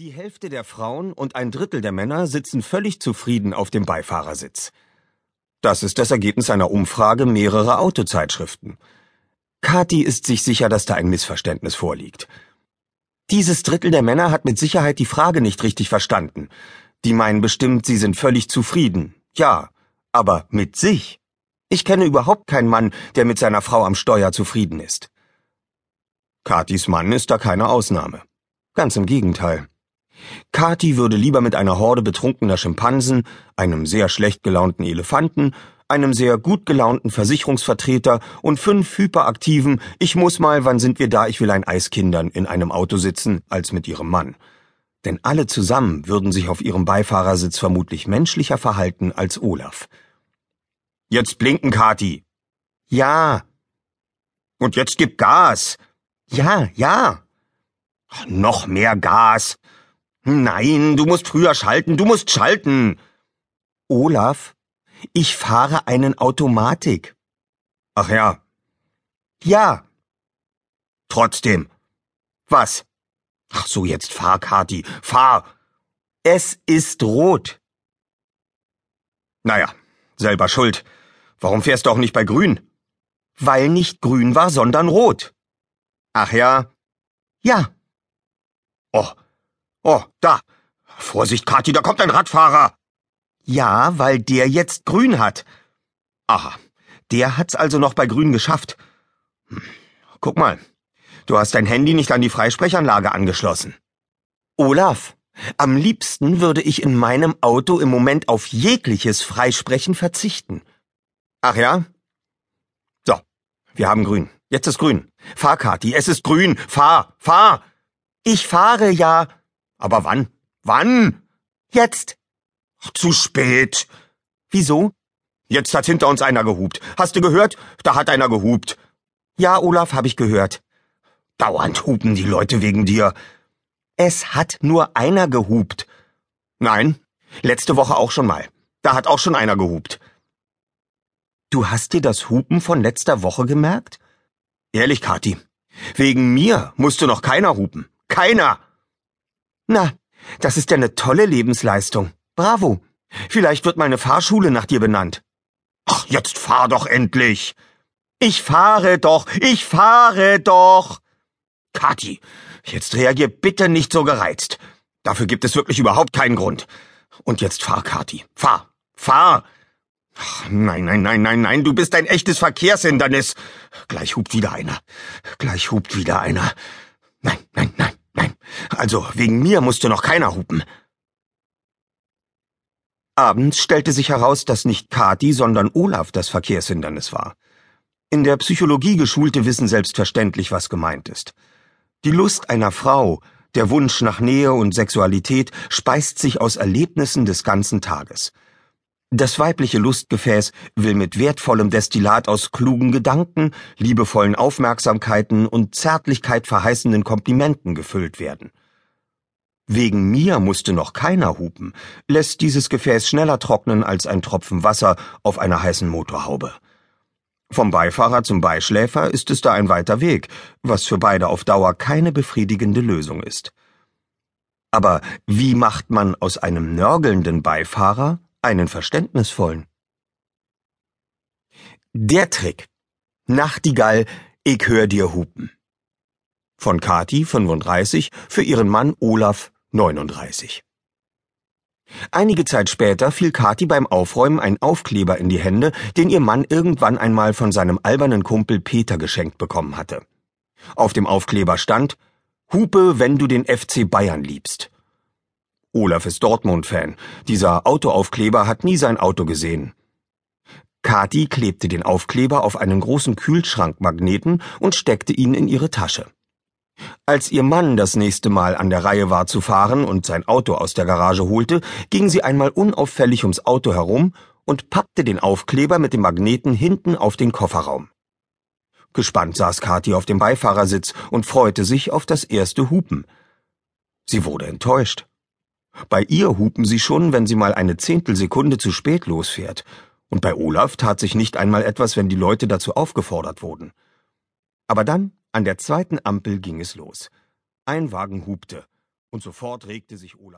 Die Hälfte der Frauen und ein Drittel der Männer sitzen völlig zufrieden auf dem Beifahrersitz. Das ist das Ergebnis einer Umfrage mehrerer Autozeitschriften. Kathi ist sich sicher, dass da ein Missverständnis vorliegt. Dieses Drittel der Männer hat mit Sicherheit die Frage nicht richtig verstanden. Die meinen bestimmt, sie sind völlig zufrieden. Ja, aber mit sich. Ich kenne überhaupt keinen Mann, der mit seiner Frau am Steuer zufrieden ist. Kathis Mann ist da keine Ausnahme. Ganz im Gegenteil. Kathi würde lieber mit einer Horde betrunkener Schimpansen, einem sehr schlecht gelaunten Elefanten, einem sehr gut gelaunten Versicherungsvertreter und fünf hyperaktiven Ich muss mal, wann sind wir da, ich will ein Eis Kindern in einem Auto sitzen, als mit ihrem Mann. Denn alle zusammen würden sich auf ihrem Beifahrersitz vermutlich menschlicher verhalten als Olaf. Jetzt blinken, Kathi. Ja. Und jetzt gib Gas. Ja, ja. Noch mehr Gas. Nein, du musst früher schalten, du musst schalten. Olaf, ich fahre einen Automatik. Ach ja. Ja. Trotzdem. Was? Ach so, jetzt fahr, Kati, fahr. Es ist rot. Naja, selber schuld. Warum fährst du auch nicht bei grün? Weil nicht grün war, sondern rot. Ach ja? Ja. Oh, Oh, da. Vorsicht, Kathi, da kommt ein Radfahrer. Ja, weil der jetzt grün hat. Aha, der hat's also noch bei grün geschafft. Hm. Guck mal, du hast dein Handy nicht an die Freisprechanlage angeschlossen. Olaf, am liebsten würde ich in meinem Auto im Moment auf jegliches Freisprechen verzichten. Ach ja? So, wir haben grün. Jetzt ist grün. Fahr, Kathi, es ist grün. Fahr, fahr. Ich fahre ja. Aber wann? Wann? Jetzt. Zu spät. Wieso? Jetzt hat hinter uns einer gehupt. Hast du gehört? Da hat einer gehupt. Ja, Olaf, hab ich gehört. Dauernd hupen die Leute wegen dir. Es hat nur einer gehupt. Nein, letzte Woche auch schon mal. Da hat auch schon einer gehupt. Du hast dir das Hupen von letzter Woche gemerkt? Ehrlich, Kathi, wegen mir musste noch keiner hupen. Keiner! Na, das ist ja eine tolle Lebensleistung. Bravo. Vielleicht wird meine Fahrschule nach dir benannt. Ach, jetzt fahr doch endlich. Ich fahre doch, ich fahre doch. Kathi, jetzt reagier bitte nicht so gereizt. Dafür gibt es wirklich überhaupt keinen Grund. Und jetzt fahr, Kathi. Fahr, fahr. Ach, nein, nein, nein, nein, nein, du bist ein echtes Verkehrshindernis. Gleich hupt wieder einer. Gleich hupt wieder einer. Nein, nein, nein. Also, wegen mir musste noch keiner hupen. Abends stellte sich heraus, dass nicht Kathi, sondern Olaf das Verkehrshindernis war. In der Psychologie Geschulte wissen selbstverständlich, was gemeint ist. Die Lust einer Frau, der Wunsch nach Nähe und Sexualität speist sich aus Erlebnissen des ganzen Tages. Das weibliche Lustgefäß will mit wertvollem Destillat aus klugen Gedanken, liebevollen Aufmerksamkeiten und Zärtlichkeit verheißenden Komplimenten gefüllt werden. Wegen mir musste noch keiner hupen, lässt dieses Gefäß schneller trocknen als ein Tropfen Wasser auf einer heißen Motorhaube. Vom Beifahrer zum Beischläfer ist es da ein weiter Weg, was für beide auf Dauer keine befriedigende Lösung ist. Aber wie macht man aus einem nörgelnden Beifahrer einen verständnisvollen. Der Trick. Nachtigall, ich hör dir hupen. Von Kati, 35, für ihren Mann Olaf, 39. Einige Zeit später fiel Kati beim Aufräumen ein Aufkleber in die Hände, den ihr Mann irgendwann einmal von seinem albernen Kumpel Peter geschenkt bekommen hatte. Auf dem Aufkleber stand Hupe, wenn du den FC Bayern liebst. Olaf ist Dortmund-Fan. Dieser Autoaufkleber hat nie sein Auto gesehen. Kathi klebte den Aufkleber auf einen großen Kühlschrankmagneten und steckte ihn in ihre Tasche. Als ihr Mann das nächste Mal an der Reihe war zu fahren und sein Auto aus der Garage holte, ging sie einmal unauffällig ums Auto herum und pappte den Aufkleber mit dem Magneten hinten auf den Kofferraum. Gespannt saß Kathi auf dem Beifahrersitz und freute sich auf das erste Hupen. Sie wurde enttäuscht. Bei ihr hupen sie schon, wenn sie mal eine Zehntelsekunde zu spät losfährt. Und bei Olaf tat sich nicht einmal etwas, wenn die Leute dazu aufgefordert wurden. Aber dann, an der zweiten Ampel ging es los. Ein Wagen hupte. Und sofort regte sich Olaf